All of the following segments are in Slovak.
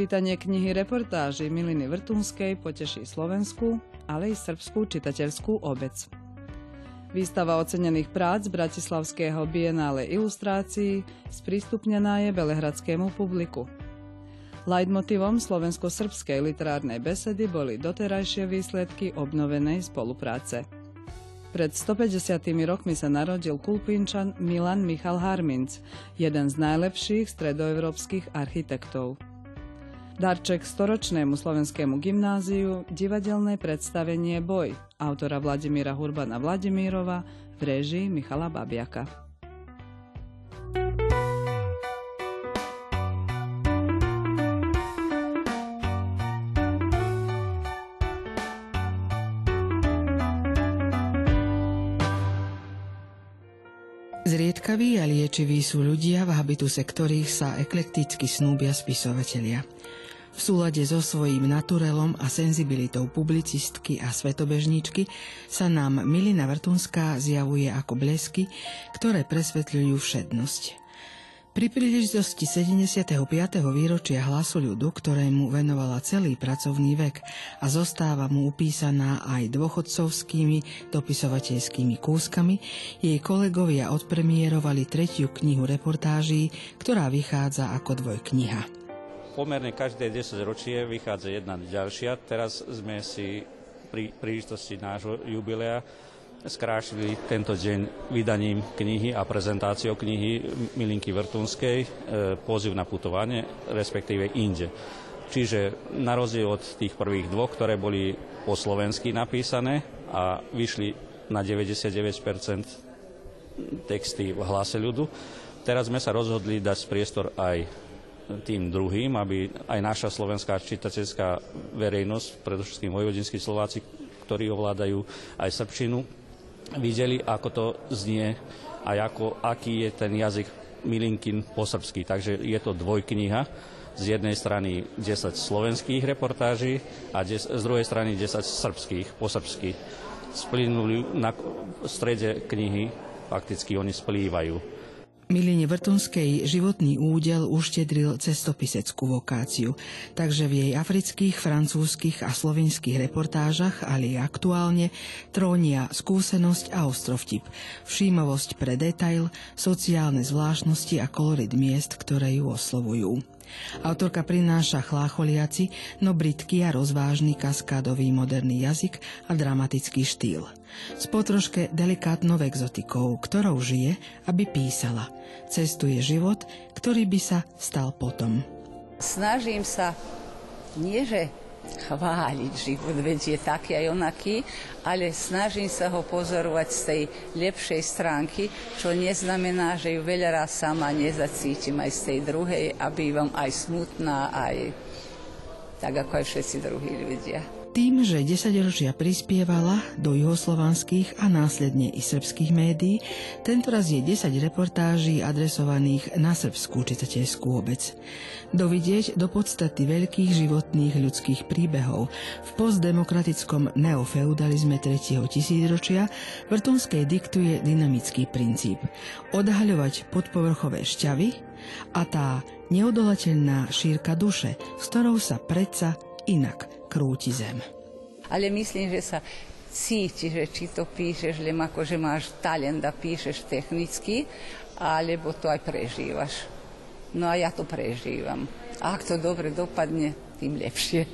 Čítanie knihy reportáži Miliny Vrtunskej poteší Slovensku, ale i srbskú čitateľskú obec. Výstava ocenených prác Bratislavského bienále ilustrácií sprístupnená je belehradskému publiku. Leitmotivom slovensko-srbskej literárnej besedy boli doterajšie výsledky obnovenej spolupráce. Pred 150 rokmi sa narodil kulpinčan Milan Michal Harminc, jeden z najlepších stredoevropských architektov. Darček storočnému slovenskému gymnáziu divadelné predstavenie Boj autora Vladimíra Hurbana Vladimírova v režii Michala Babiaka. Zriedkaví a liečiví sú ľudia, v habituse ktorých sa eklekticky snúbia spisovatelia. V súlade so svojím naturelom a senzibilitou publicistky a svetobežníčky sa nám Milina Vrtunská zjavuje ako blesky, ktoré presvetľujú všednosť. Pri príležitosti 75. výročia hlasu ľudu, ktorému venovala celý pracovný vek a zostáva mu upísaná aj dôchodcovskými dopisovateľskými kúskami, jej kolegovia odpremierovali tretiu knihu reportáží, ktorá vychádza ako dvojkniha. Pomerne každé 10 ročie vychádza jedna ďalšia. Teraz sme si pri príležitosti nášho jubilea skrášili tento deň vydaním knihy a prezentáciou knihy Milinky Vrtunskej e, Poziv na putovanie, respektíve inde. Čiže na rozdiel od tých prvých dvoch, ktoré boli po slovensky napísané a vyšli na 99% texty v hlase ľudu, teraz sme sa rozhodli dať priestor aj tým druhým, aby aj naša slovenská čitateľská verejnosť, predovšetkým vojvodinskí Slováci, ktorí ovládajú aj srbčinu, videli, ako to znie a ako, aký je ten jazyk Milinkin po srbsky. Takže je to dvojkniha. Z jednej strany 10 slovenských reportáží a des, z druhej strany 10 srbských, po srbsky. Splynuli na strede knihy, fakticky oni splývajú. Miline Vrtunskej životný údel uštedril cestopiseckú vokáciu, takže v jej afrických, francúzskych a slovenských reportážach, ale aj aktuálne, trónia skúsenosť a ostrovtip, všímavosť pre detail, sociálne zvláštnosti a kolorit miest, ktoré ju oslovujú. Autorka prináša chlácholiaci, no britký a rozvážny kaskádový moderný jazyk a dramatický štýl. S potroške delikátnou exotikou, ktorou žije, aby písala. Cestuje život, ktorý by sa stal potom. Snažím sa nie, že chváliť život, veď je taký aj onaký, ale snažím sa ho pozorovať z tej lepšej stránky, čo neznamená, že ju veľa raz sama nezacítim aj z tej druhej a bývam aj smutná, aj tak ako aj všetci druhí ľudia. Tým, že 10 ročia prispievala do juhoslovanských a následne i srbských médií, tentoraz je 10 reportáží adresovaných na srbskú čitateľskú obec. Dovidieť do podstaty veľkých životných ľudských príbehov v postdemokratickom neofeudalizme 3. tisícročia Vrtunskej diktuje dynamický princíp. Odhaľovať podpovrchové šťavy a tá neodolateľná šírka duše, s ktorou sa predsa inak krúti zem. Ale myslím, že sa cíti, že či to píšeš len ako, že máš talent a píšeš technicky, alebo to aj prežívaš. No a ja to prežívam. A ak to dobre dopadne, tým lepšie.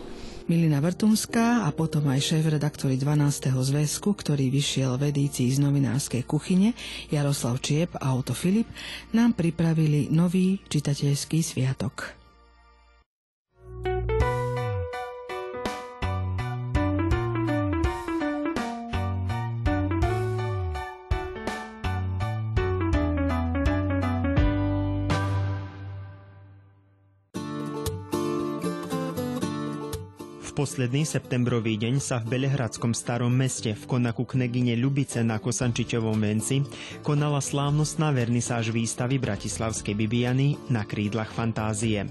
Milina Vrtunská a potom aj šéf-redaktori 12. zväzku, ktorý vyšiel v edícii z novinárskej kuchyne, Jaroslav Čiep a Auto Filip, nám pripravili nový čitateľský sviatok. Posledný septembrový deň sa v Belehradskom starom meste v konaku knegyne Ľubice na Kosančičovom venci konala slávnostná vernisáž výstavy Bratislavskej Bibiany na krídlach fantázie.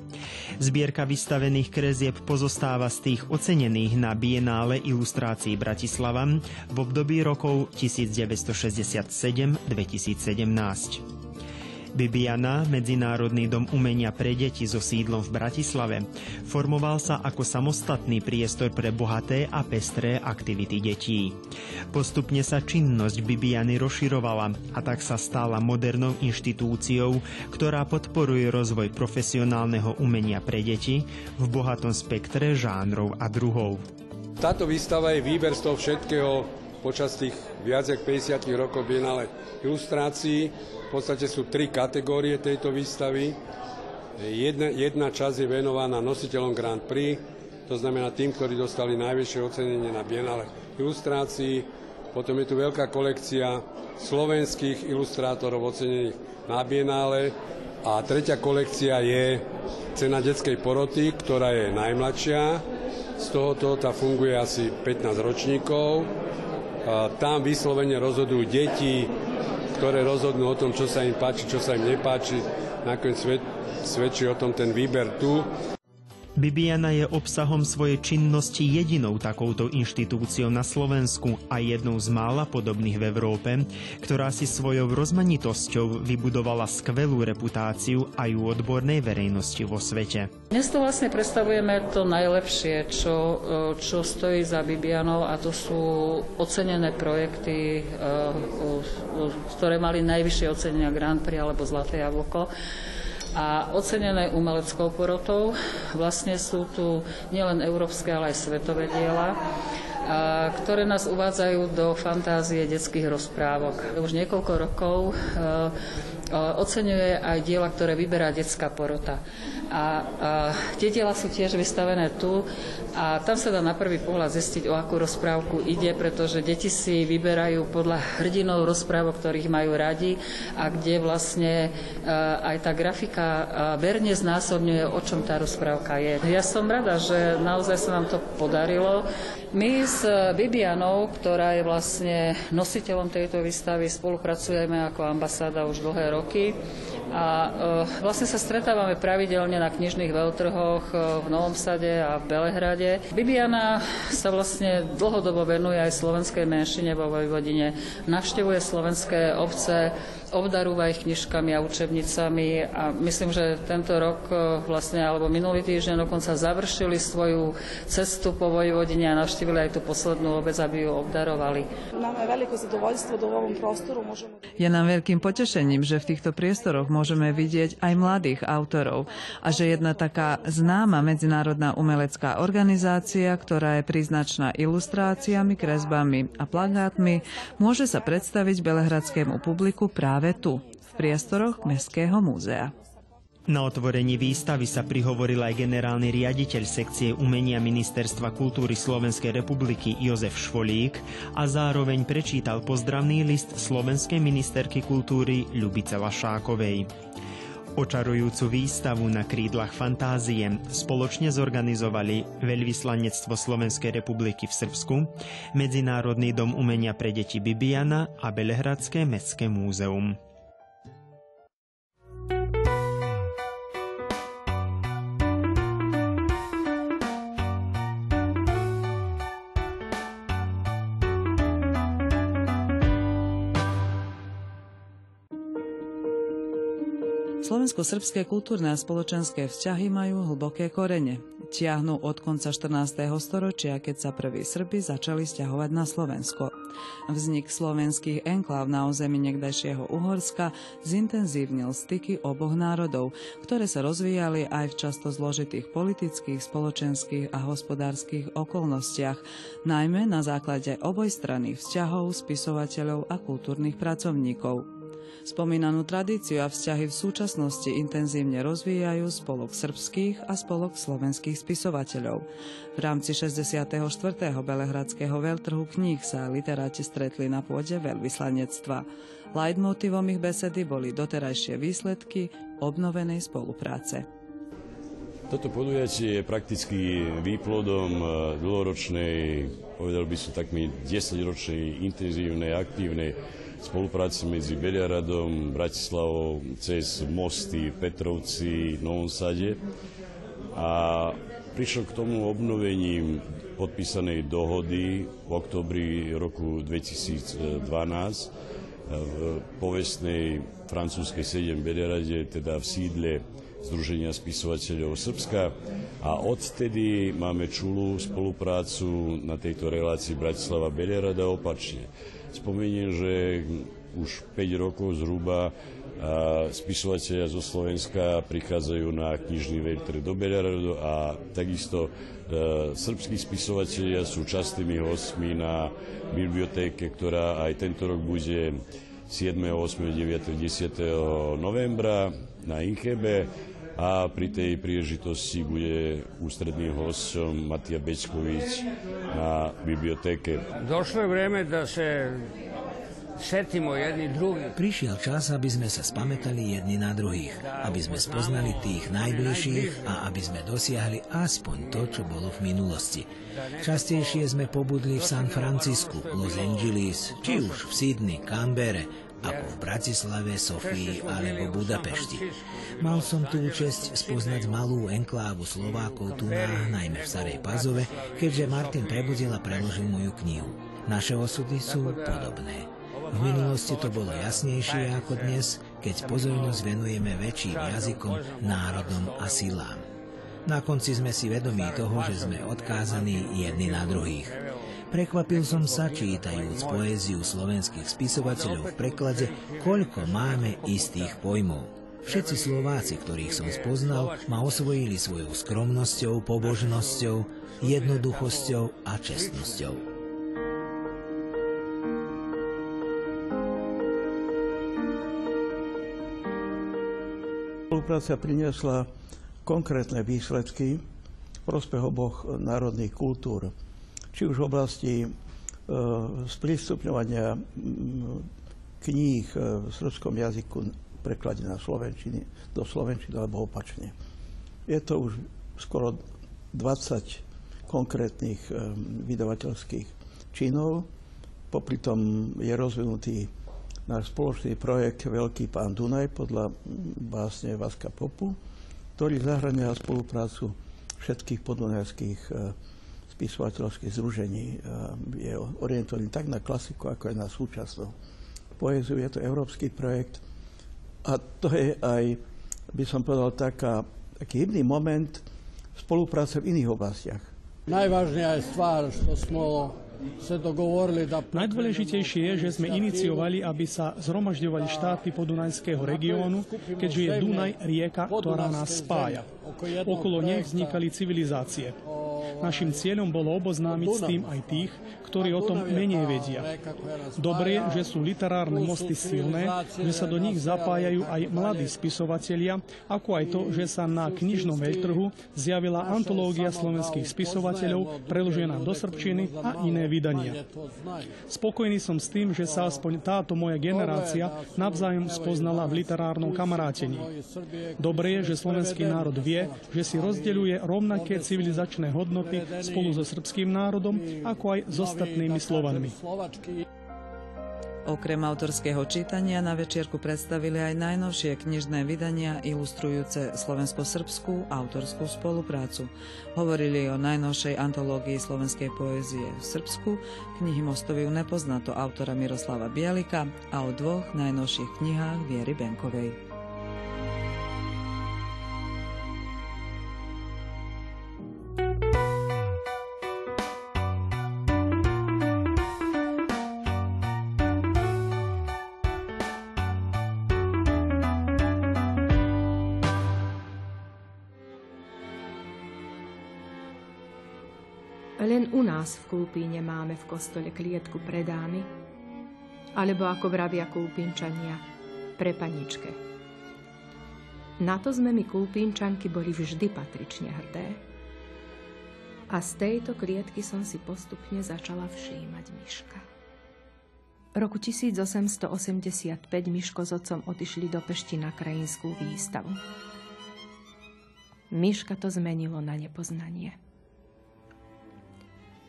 Zbierka vystavených krezieb pozostáva z tých ocenených na Bienále ilustrácií Bratislava v období rokov 1967-2017. Bibiana, Medzinárodný dom umenia pre deti so sídlom v Bratislave, formoval sa ako samostatný priestor pre bohaté a pestré aktivity detí. Postupne sa činnosť Bibiany rozširovala a tak sa stala modernou inštitúciou, ktorá podporuje rozvoj profesionálneho umenia pre deti v bohatom spektre žánrov a druhov. Táto výstava je výber z toho všetkého počas tých viac ako 50 rokov Bienale ilustrácií. V podstate sú tri kategórie tejto výstavy. Jedna, jedna časť je venovaná nositeľom Grand Prix, to znamená tým, ktorí dostali najvyššie ocenenie na Bienale ilustrácií. Potom je tu veľká kolekcia slovenských ilustrátorov ocenených na Bienále. A tretia kolekcia je cena detskej poroty, ktorá je najmladšia. Z tohoto tá funguje asi 15 ročníkov. Tam vyslovene rozhodujú deti, ktoré rozhodnú o tom, čo sa im páči, čo sa im nepáči. Nakoniec svedčí o tom ten výber tu. Bibiana je obsahom svojej činnosti jedinou takouto inštitúciou na Slovensku a jednou z mála podobných v Európe, ktorá si svojou rozmanitosťou vybudovala skvelú reputáciu aj u odbornej verejnosti vo svete. Dnes to vlastne predstavujeme to najlepšie, čo, čo stojí za Bibianou a to sú ocenené projekty, eh, ktoré mali najvyššie ocenenia Grand Prix alebo Zlaté jablko a ocenené umeleckou porotou. Vlastne sú tu nielen európske, ale aj svetové diela ktoré nás uvádzajú do fantázie detských rozprávok. Už niekoľko rokov oceňuje aj diela, ktoré vyberá detská porota. A, a tie diela sú tiež vystavené tu a tam sa dá na prvý pohľad zistiť, o akú rozprávku ide, pretože deti si vyberajú podľa hrdinov rozprávok, ktorých majú radi a kde vlastne e, aj tá grafika e, verne znásobňuje, o čom tá rozprávka je. Ja som rada, že naozaj sa nám to podarilo. My s Bibianou, ktorá je vlastne nositeľom tejto výstavy, spolupracujeme ako ambasáda už dlhé roky a e, vlastne sa stretávame pravidelne na knižných veľtrhoch e, v Novom Sade a v Belehrade. Bibiana sa vlastne dlhodobo venuje aj slovenskej menšine vo Vojvodine. Navštevuje slovenské obce, obdarúva ich knižkami a učebnicami a myslím, že tento rok e, vlastne, alebo minulý týždeň dokonca završili svoju cestu po Vojvodine a navštívili aj tú poslednú obec, aby ju obdarovali. Nám je veľké zadovoljstvo da u ovom prostoru môžeme... Je nám veľkým potešením, že v týchto priestoroch môžeme vidieť aj mladých autorov a že jedna taká známa medzinárodná umelecká organizácia, ktorá je príznačná ilustráciami, kresbami a plagátmi, môže sa predstaviť belehradskému publiku práve práve tu, v priestoroch Mestského múzea. Na otvorení výstavy sa prihovoril aj generálny riaditeľ sekcie umenia Ministerstva kultúry Slovenskej republiky Jozef Švolík a zároveň prečítal pozdravný list slovenskej ministerky kultúry Ľubice Lašákovej. Očarujúcu výstavu na krídlach fantázie spoločne zorganizovali Veľvyslanectvo Slovenskej republiky v Srbsku, Medzinárodný dom umenia pre deti Bibiana a Belehradské mestské múzeum. Slovensko-srbské kultúrne a spoločenské vzťahy majú hlboké korene. Tiahnu od konca 14. storočia, keď sa prví Srby začali stiahovať na Slovensko. Vznik slovenských enkláv na území niekdajšieho Uhorska zintenzívnil styky oboch národov, ktoré sa rozvíjali aj v často zložitých politických, spoločenských a hospodárskych okolnostiach, najmä na základe obojstranných vzťahov spisovateľov a kultúrnych pracovníkov. Spomínanú tradíciu a vzťahy v súčasnosti intenzívne rozvíjajú spolok srbských a spolok slovenských spisovateľov. V rámci 64. Belehradského veľtrhu kníh sa literáti stretli na pôde veľvyslanectva. Leitmotivom ich besedy boli doterajšie výsledky obnovenej spolupráce. Toto podujatie je prakticky výplodom eh, dlhoročnej, povedal by som takmi 10-ročnej intenzívnej, aktívnej spolupráci medzi Beliaradom, Bratislavou, cez Mosty, Petrovci, Novom Sade. A prišlo k tomu obnovením podpísanej dohody v oktobri roku 2012, v povestnej francúzskej 7 Bederade, teda v sídle Združenia spisovateľov Srbska a odtedy máme čulú spoluprácu na tejto relácii Bratislava Bederada opačne. Spomeniem, že už 5 rokov zhruba spisovateľia zo Slovenska prichádzajú na knižný vejtr do Beliaradu a takisto e, srbskí spisovateľia sú častými hostmi na bibliotéke, ktorá aj tento rok bude 7., 8., 9., 10. novembra na Inchebe a pri tej príležitosti bude ústredným hostom Matia Bečkovič na bibliotéke. Došlo je vreme da se setimo jedni drugi. Prišiel čas, aby sme sa spametali jedni na druhých, aby sme spoznali tých najbližších a aby sme dosiahli aspoň to, čo bolo v minulosti. Častejšie sme pobudli v San Francisku, Los Angeles, či už v Sydney, Canberre, ako v Bratislave, Sofii alebo Budapešti. Mal som tú čest spoznať malú enklávu Slovákov tu na, najmä v Starej Pazove, keďže Martin prebudil a preložil moju knihu. Naše osudy sú podobné. V minulosti to bolo jasnejšie ako dnes, keď pozornosť venujeme väčším jazykom, národom a silám. Na konci sme si vedomí toho, že sme odkázaní jedni na druhých. Prekvapil som sa, čítajúc poéziu slovenských spisovateľov v preklade, koľko máme istých pojmov. Všetci Slováci, ktorých som spoznal, ma osvojili svojou skromnosťou, pobožnosťou, jednoduchosťou a čestnosťou. Spolupráca priniesla konkrétne výsledky v prospech oboch národných kultúr. Či už v oblasti e, sprístupňovania kníh e, v srbskom jazyku preklade na slovenčiny, do slovenčiny alebo opačne. Je to už skoro 20 konkrétnych e, vydavateľských činov. Popri tom je rozvinutý náš spoločný projekt Veľký pán Dunaj podľa básne Vaska Popu, ktorý zahrania spoluprácu všetkých podunajských spisovateľských združení. E, je orientovaný tak na klasiku, ako aj na súčasnú poéziu. Je to európsky projekt a to je aj, by som povedal, taká, taký hybný moment spolupráce v iných oblastiach. Najvážnejšia je stvar, što smo Najdôležitejšie je, že sme iniciovali, aby sa zhromažďovali štáty podunajského regiónu, keďže je Dunaj rieka, ktorá nás spája. Okolo nej vznikali civilizácie. Našim cieľom bolo oboznámiť s tým aj tých, ktorí o tom menej vedia. Dobre že sú literárne mosty silné, že sa do nich zapájajú aj mladí spisovatelia, ako aj to, že sa na knižnom veľtrhu zjavila antológia slovenských spisovateľov preložená do srbčiny a iné vydania. Spokojný som s tým, že sa aspoň táto moja generácia navzájom spoznala v literárnom kamarátení. Dobre je, že slovenský národ vie, že si rozdeľuje rovnaké civilizačné hodnoty spolu so srbským národom, ako aj s ostatnými Slovanmi. Okrem autorského čítania na večierku predstavili aj najnovšie knižné vydania ilustrujúce slovensko-srbskú autorskú spoluprácu. Hovorili o najnovšej antológii slovenskej poézie v Srbsku, knihy Mostovi nepoznato autora Miroslava Bialika a o dvoch najnovších knihách Viery Benkovej. Len u nás v Kulpíne máme v kostole klietku pre dámy, alebo ako vravia Kulpínčania, pre paničke. Na to sme my Kulpínčanky boli vždy patrične hrdé. A z tejto klietky som si postupne začala všímať Miška. Roku 1885 Miško s otcom odišli do Pešti na krajinskú výstavu. Miška to zmenilo na nepoznanie.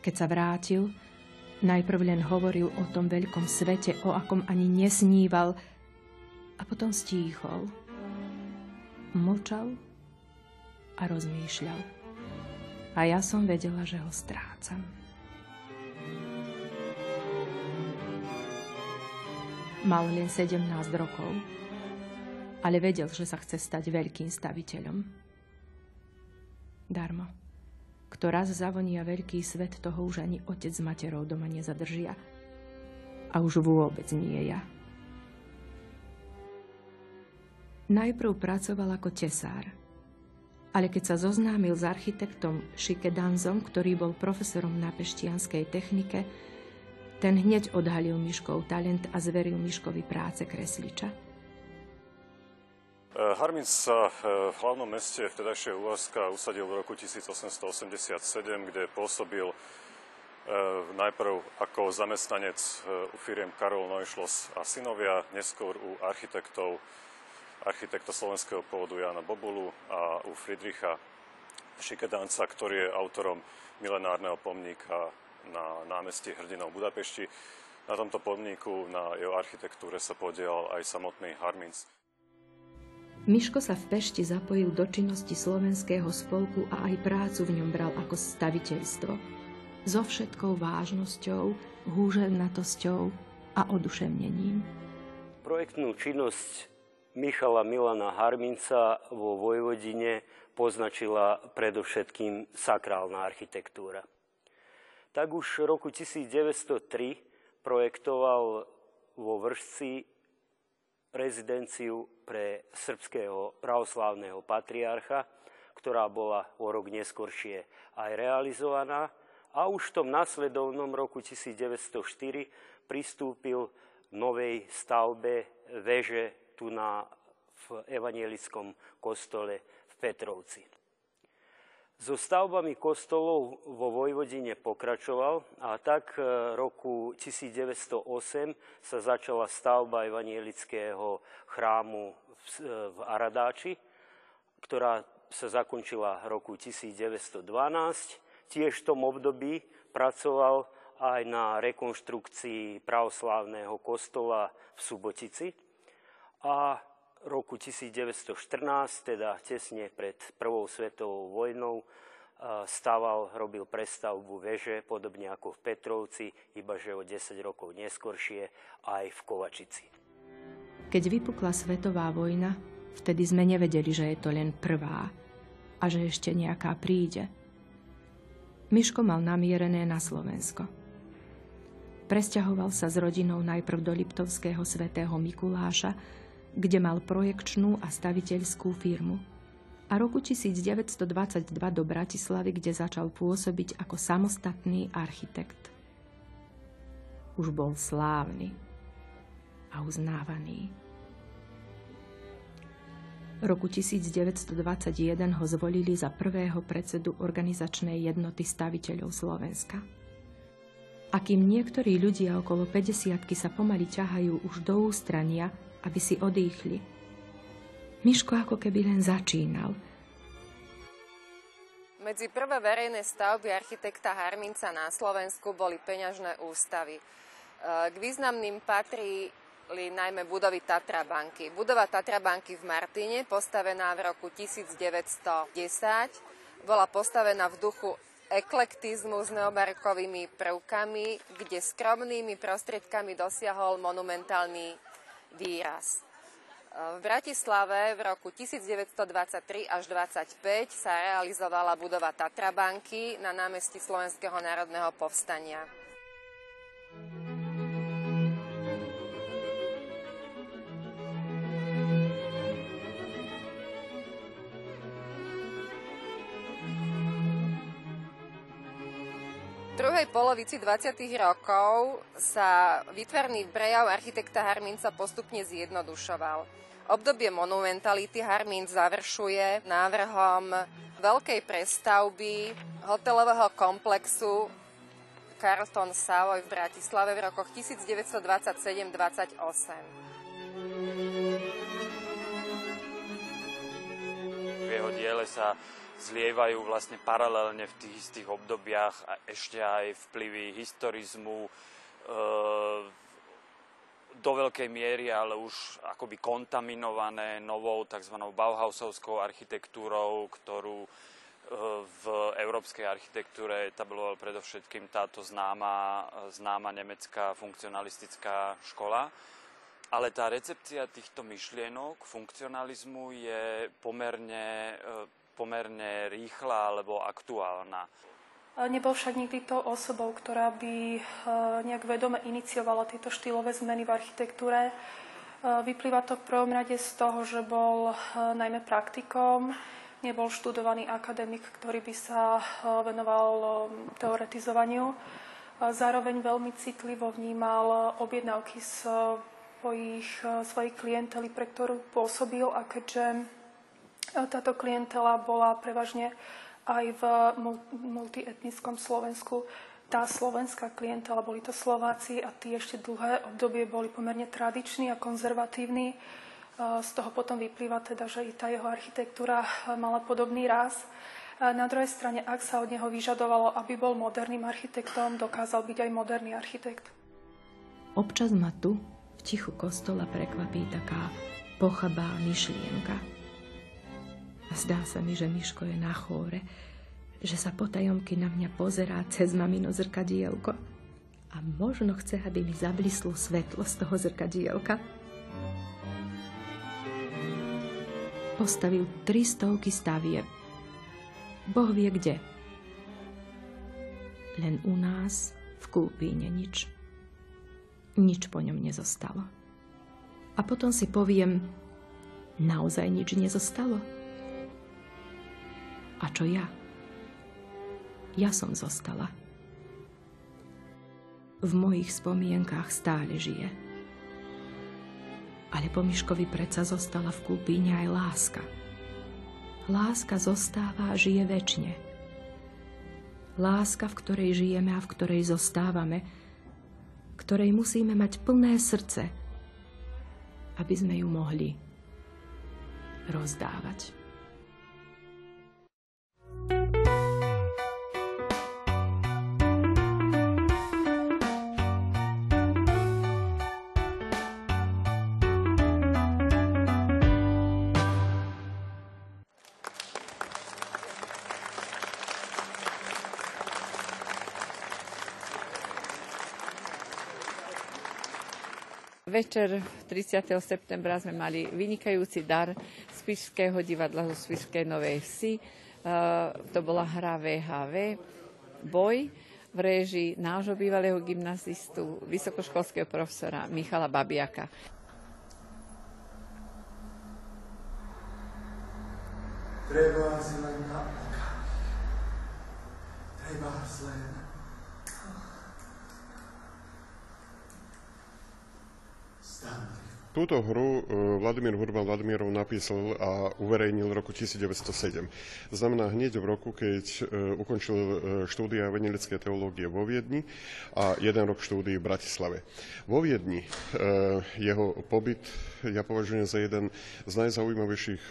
Keď sa vrátil, najprv len hovoril o tom veľkom svete, o akom ani nesníval, a potom stíchol. Mlčal a rozmýšľal. A ja som vedela, že ho strácam. Mal len 17 rokov, ale vedel, že sa chce stať veľkým staviteľom. Darmo. Kto raz zavonia veľký svet, toho už ani otec s materou doma nezadržia. A už vôbec nie ja. Najprv pracoval ako tesár, ale keď sa zoznámil s architektom Danzom, ktorý bol profesorom na peštianskej technike, ten hneď odhalil Miškov talent a zveril Miškovi práce kresliča. E, Harmin sa e, v hlavnom meste vtedajšieho Úvažska usadil v roku 1887, kde pôsobil e, najprv ako zamestnanec u firiem Karol Neuschloss a synovia, neskôr u architektov architekta slovenského pôvodu Jana Bobulu a u Friedricha Šikedanca, ktorý je autorom milenárneho pomníka na námestí hrdinov Budapešti. Na tomto pomníku, na jeho architektúre sa podielal aj samotný Harmins. Miško sa v Pešti zapojil do činnosti slovenského spolku a aj prácu v ňom bral ako staviteľstvo. So všetkou vážnosťou, húževnatosťou a oduševnením. Projektnú činnosť Michala Milana Harminca vo Vojvodine poznačila predovšetkým sakrálna architektúra. Tak už v roku 1903 projektoval vo Vršci rezidenciu pre srbského pravoslávneho patriarcha, ktorá bola o rok neskoršie aj realizovaná a už v tom nasledovnom roku 1904 pristúpil novej stavbe veže tu na, v evanielickom kostole v Petrovci. So stavbami kostolov vo Vojvodine pokračoval a tak e, roku 1908 sa začala stavba evanielického chrámu v e, Aradáči, ktorá sa zakončila roku 1912. Tiež v tom období pracoval aj na rekonštrukcii pravoslávneho kostola v Subotici a roku 1914, teda tesne pred Prvou svetovou vojnou, stával, robil prestavbu veže, podobne ako v Petrovci, iba že o 10 rokov neskoršie aj v Kovačici. Keď vypukla svetová vojna, vtedy sme nevedeli, že je to len prvá a že ešte nejaká príde. Miško mal namierené na Slovensko. Presťahoval sa s rodinou najprv do Liptovského svätého Mikuláša, kde mal projekčnú a staviteľskú firmu. A roku 1922 do Bratislavy, kde začal pôsobiť ako samostatný architekt. Už bol slávny a uznávaný. Roku 1921 ho zvolili za prvého predsedu organizačnej jednoty staviteľov Slovenska. A kým niektorí ľudia okolo 50 sa pomaly ťahajú už do ústrania, aby si odýchli. Miško ako keby len začínal. Medzi prvé verejné stavby architekta Harminca na Slovensku boli peňažné ústavy. E, k významným patrí najmä budovy Tatra banky. Budova Tatra banky v Martine, postavená v roku 1910, bola postavená v duchu eklektizmu s neobarkovými prvkami, kde skromnými prostriedkami dosiahol monumentálny výraz. V Bratislave v roku 1923 až 25 sa realizovala budova Tatrabanky na námestí Slovenského národného povstania. Druhej polovici 20. rokov sa výtvarný prejav architekta Harminca postupne zjednodušoval. Obdobie monumentality Harmin završuje návrhom veľkej prestavby hotelového komplexu Carlton Savoy v Bratislave v rokoch 1927-28. V jeho diele sa zlievajú vlastne paralelne v tých istých obdobiach a ešte aj vplyvy historizmu e, do veľkej miery, ale už akoby kontaminované novou tzv. Bauhausovskou architektúrou, ktorú e, v európskej architektúre etabloval predovšetkým táto známa, známa nemecká funkcionalistická škola. ale tá recepcia týchto myšlienok funkcionalizmu je pomerne, e, pomerne rýchla alebo aktuálna. Nebol však nikdy to osobou, ktorá by e, nejak vedome iniciovala tieto štýlové zmeny v architektúre. E, vyplýva to v prvom rade z toho, že bol najmä praktikom, nebol študovaný akademik, ktorý by sa venoval teoretizovaniu. Zároveň veľmi citlivo vnímal objednávky svojich, svojej klientely, pre ktorú pôsobil a keďže táto klientela bola prevažne aj v multietnickom Slovensku, tá slovenská klientela, boli to Slováci a tí ešte dlhé obdobie boli pomerne tradiční a konzervatívni. Eh, z toho potom vyplýva teda, že i tá jeho architektúra mala podobný ráz. Na druhej strane, ak sa od neho vyžadovalo, aby bol moderným architektom, dokázal byť aj moderný architekt. Občas ma tu tichu kostola prekvapí taká pochabá myšlienka. Zdá sa mi, že Miško je na chóre, že sa potajomky na mňa pozerá cez mamino zrkadielko a možno chce, aby mi zablislo svetlo z toho zrkadielka. Postavil tri stovky stavie. Boh vie kde. Len u nás v Kúpíne nič nič po ňom nezostalo. A potom si poviem, naozaj nič nezostalo? A čo ja? Ja som zostala. V mojich spomienkách stále žije. Ale po Miškovi predsa zostala v kúpíne aj láska. Láska zostáva a žije väčšine. Láska, v ktorej žijeme a v ktorej zostávame – ktorej musíme mať plné srdce, aby sme ju mohli rozdávať. Večer 30. septembra sme mali vynikajúci dar Spišského divadla zo Spišskej Novej Vsi. Uh, to bola hra VHV, boj v réžii nášho bývalého gymnazistu, vysokoškolského profesora Michala Babiaka. Treba si len na Treba len Túto hru e, Vladimír Hurban Vladimirov napísal a uverejnil v roku 1907. Znamená hneď v roku, keď e, ukončil e, štúdia venelické teológie vo Viedni a jeden rok štúdií v Bratislave. Vo Viedni jeho pobyt ja považujem za jeden z najzaujímavejších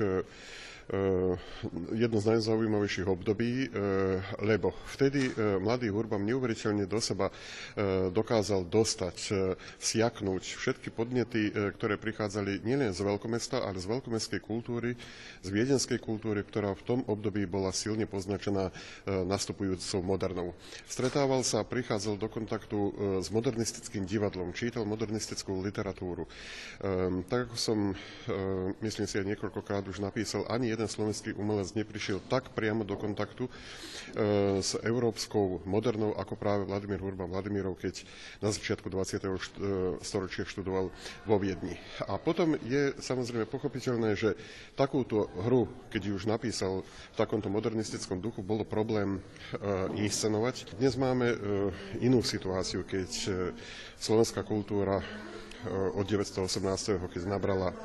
jedno z najzaujímavejších období, eh, lebo vtedy eh, mladý Hurban neuveriteľne do seba dokázal dostať, siaknúť všetky podnety, ktoré prichádzali nielen z veľkomesta, ale z veľkomestskej kultúry, z viedenskej kultúry, ktorá v tom období bola silne poznačená nastupujúcou modernou. Stretával sa, prichádzal do kontaktu s modernistickým divadlom, čítal modernistickú literatúru. Tak ako som, myslím si, aj niekoľkokrát už napísal, ani jeden slovenský umelec neprišiel tak priamo do kontaktu e, s európskou modernou, ako práve Vladimír Hurban Vladimirov, keď na začiatku 20. E, storočia študoval vo Viedni. A potom je samozrejme pochopiteľné, že takúto hru, keď ju už napísal v takomto modernistickom duchu, bolo problém e, inscenovať. Dnes máme inú situáciu, keď slovenská kultúra od 918. keď nabrala e,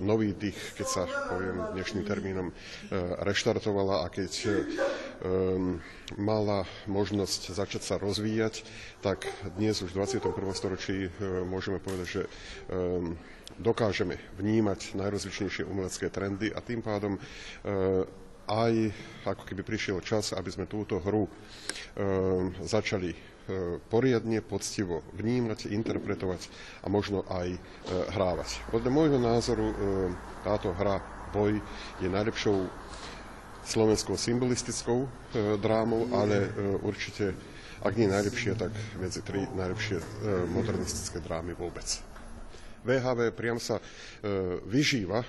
nový dých, keď sa, poviem dnešným termínom, e, reštartovala a keď mala možnosť začať sa rozvíjať, tak dnes už v 21. storočí môžeme povedať, že dokážeme vnímať najrozličnejšie umelecké trendy a tým pádom aj ako keby prišiel čas, aby sme túto hru začali poriadne, poctivo vnímať, interpretovať a možno aj e, hrávať. Podľa môjho názoru e, táto hra Boj je najlepšou slovenskou symbolistickou drámou, ale určite, ak nie najlepšie, tak medzi tri najlepšie modernistické drámy vôbec. VHV priam sa vyžíva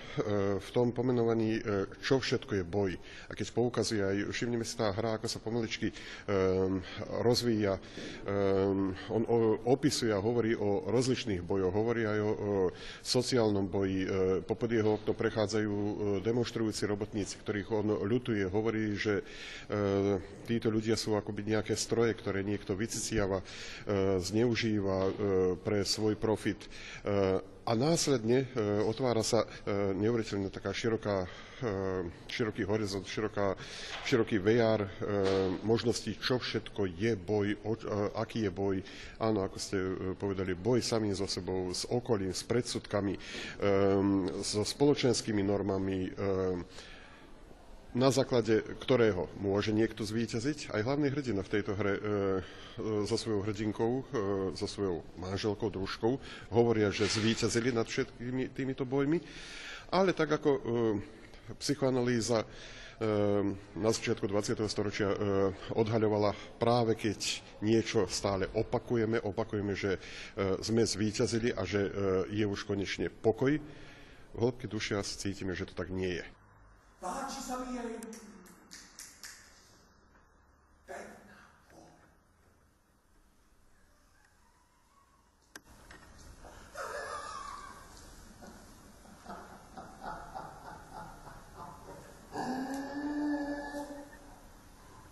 v tom pomenovaní, čo všetko je boj. A keď poukazuje aj, všimnime si tá hra, ako sa pomaličky rozvíja, on opisuje a hovorí o rozličných bojoch, hovorí aj o sociálnom boji, popod jeho okno prechádzajú demonstrujúci robotníci, ktorých on ľutuje, hovorí, že títo ľudia sú akoby nejaké stroje, ktoré niekto vyciciava, zneužíva pre svoj profit. A následne otvára sa neuveriteľne taká široká široký horizont, široká, široký VR možností, čo všetko je boj, aký je boj. Áno, ako ste povedali, boj samým so sebou, s okolím, s predsudkami, so spoločenskými normami, na základe ktorého môže niekto zvíťaziť. Aj hlavný hrdina v tejto hre so svojou hrdinkou, so svojou manželkou, družkou, hovoria, že zvíťazili nad všetkými týmito bojmi. Ale tak ako psychoanalýza na začiatku 20. storočia odhaľovala práve keď niečo stále opakujeme, opakujeme, že sme zvíťazili a že je už konečne pokoj. V hĺbke duše asi cítime, že to tak nie je. Páči sa mi jej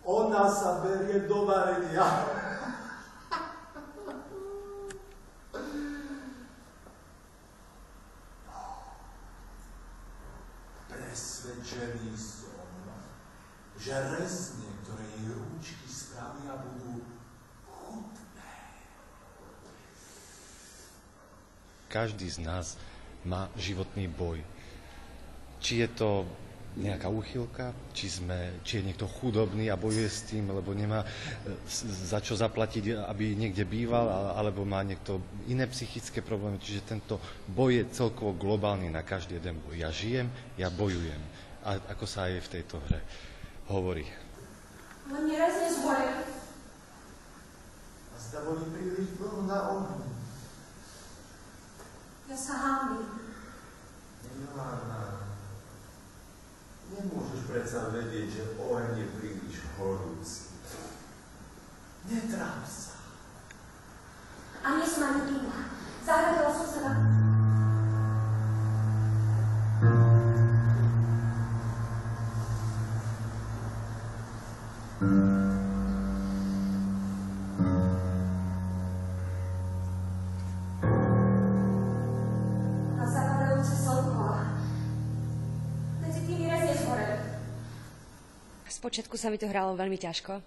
Ona sa berie do varenia. Presvedčený som, že rezne, ktoré jej rúčky spravia, budú chutné. Každý z nás má životný boj. Či je to nejaká úchylka, či, sme, či je niekto chudobný a bojuje s tým, lebo nemá e, za čo zaplatiť, aby niekde býval, alebo má niekto iné psychické problémy. Čiže tento boj je celkovo globálny na každý jeden boj. Ja žijem, ja bojujem. A ako sa aj v tejto hre hovorí. Len mi raz nezhorel. A zda boli príliš dlho na ohni. Ja sa hámim. Milá Nemôžeš predsa vedieť, že oheň je príliš horúci. Netrám sa. A nie som ani iná. Zahradila som sa na... Spočiatku sa mi to hralo veľmi ťažko,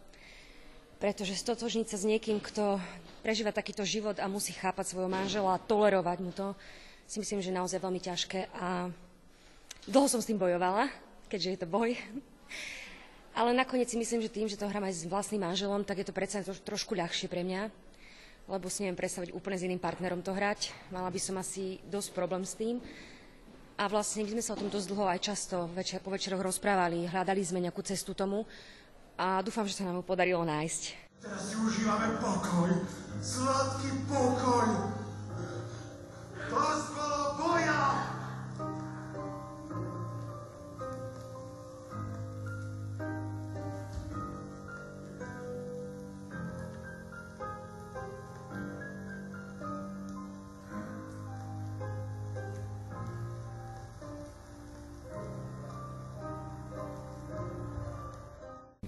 pretože stotožniť sa s niekým, kto prežíva takýto život a musí chápať svojho manžela a tolerovať mu to, si myslím, že je naozaj veľmi ťažké a dlho som s tým bojovala, keďže je to boj. Ale nakoniec si myslím, že tým, že to hrám aj s vlastným manželom, tak je to predsa troš, trošku ľahšie pre mňa, lebo si neviem predstaviť úplne s iným partnerom to hrať. Mala by som asi dosť problém s tým. A vlastne my sme sa o tom dosť dlho aj často večer, po večeroch rozprávali, hľadali sme nejakú cestu tomu a dúfam, že sa nám ho podarilo nájsť. Teraz si užívame pokoj, sladký pokoj. Bolo boja!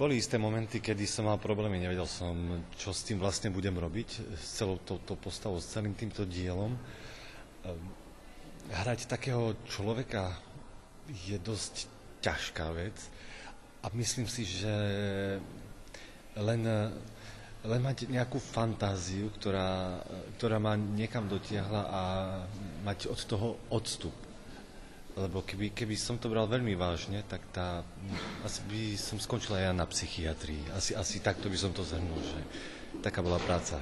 Boli isté momenty, kedy som mal problémy, nevedel som, čo s tým vlastne budem robiť, s celou touto postavou, s celým týmto dielom. Ehm, hrať takého človeka je dosť ťažká vec. A myslím si, že len, len mať nejakú fantáziu, ktorá, ktorá ma niekam dotiahla a mať od toho odstup lebo keby, keby som to bral veľmi vážne, tak tá, asi by som skončila ja na psychiatrii. Asi, asi takto by som to zhrnul, že taká bola práca.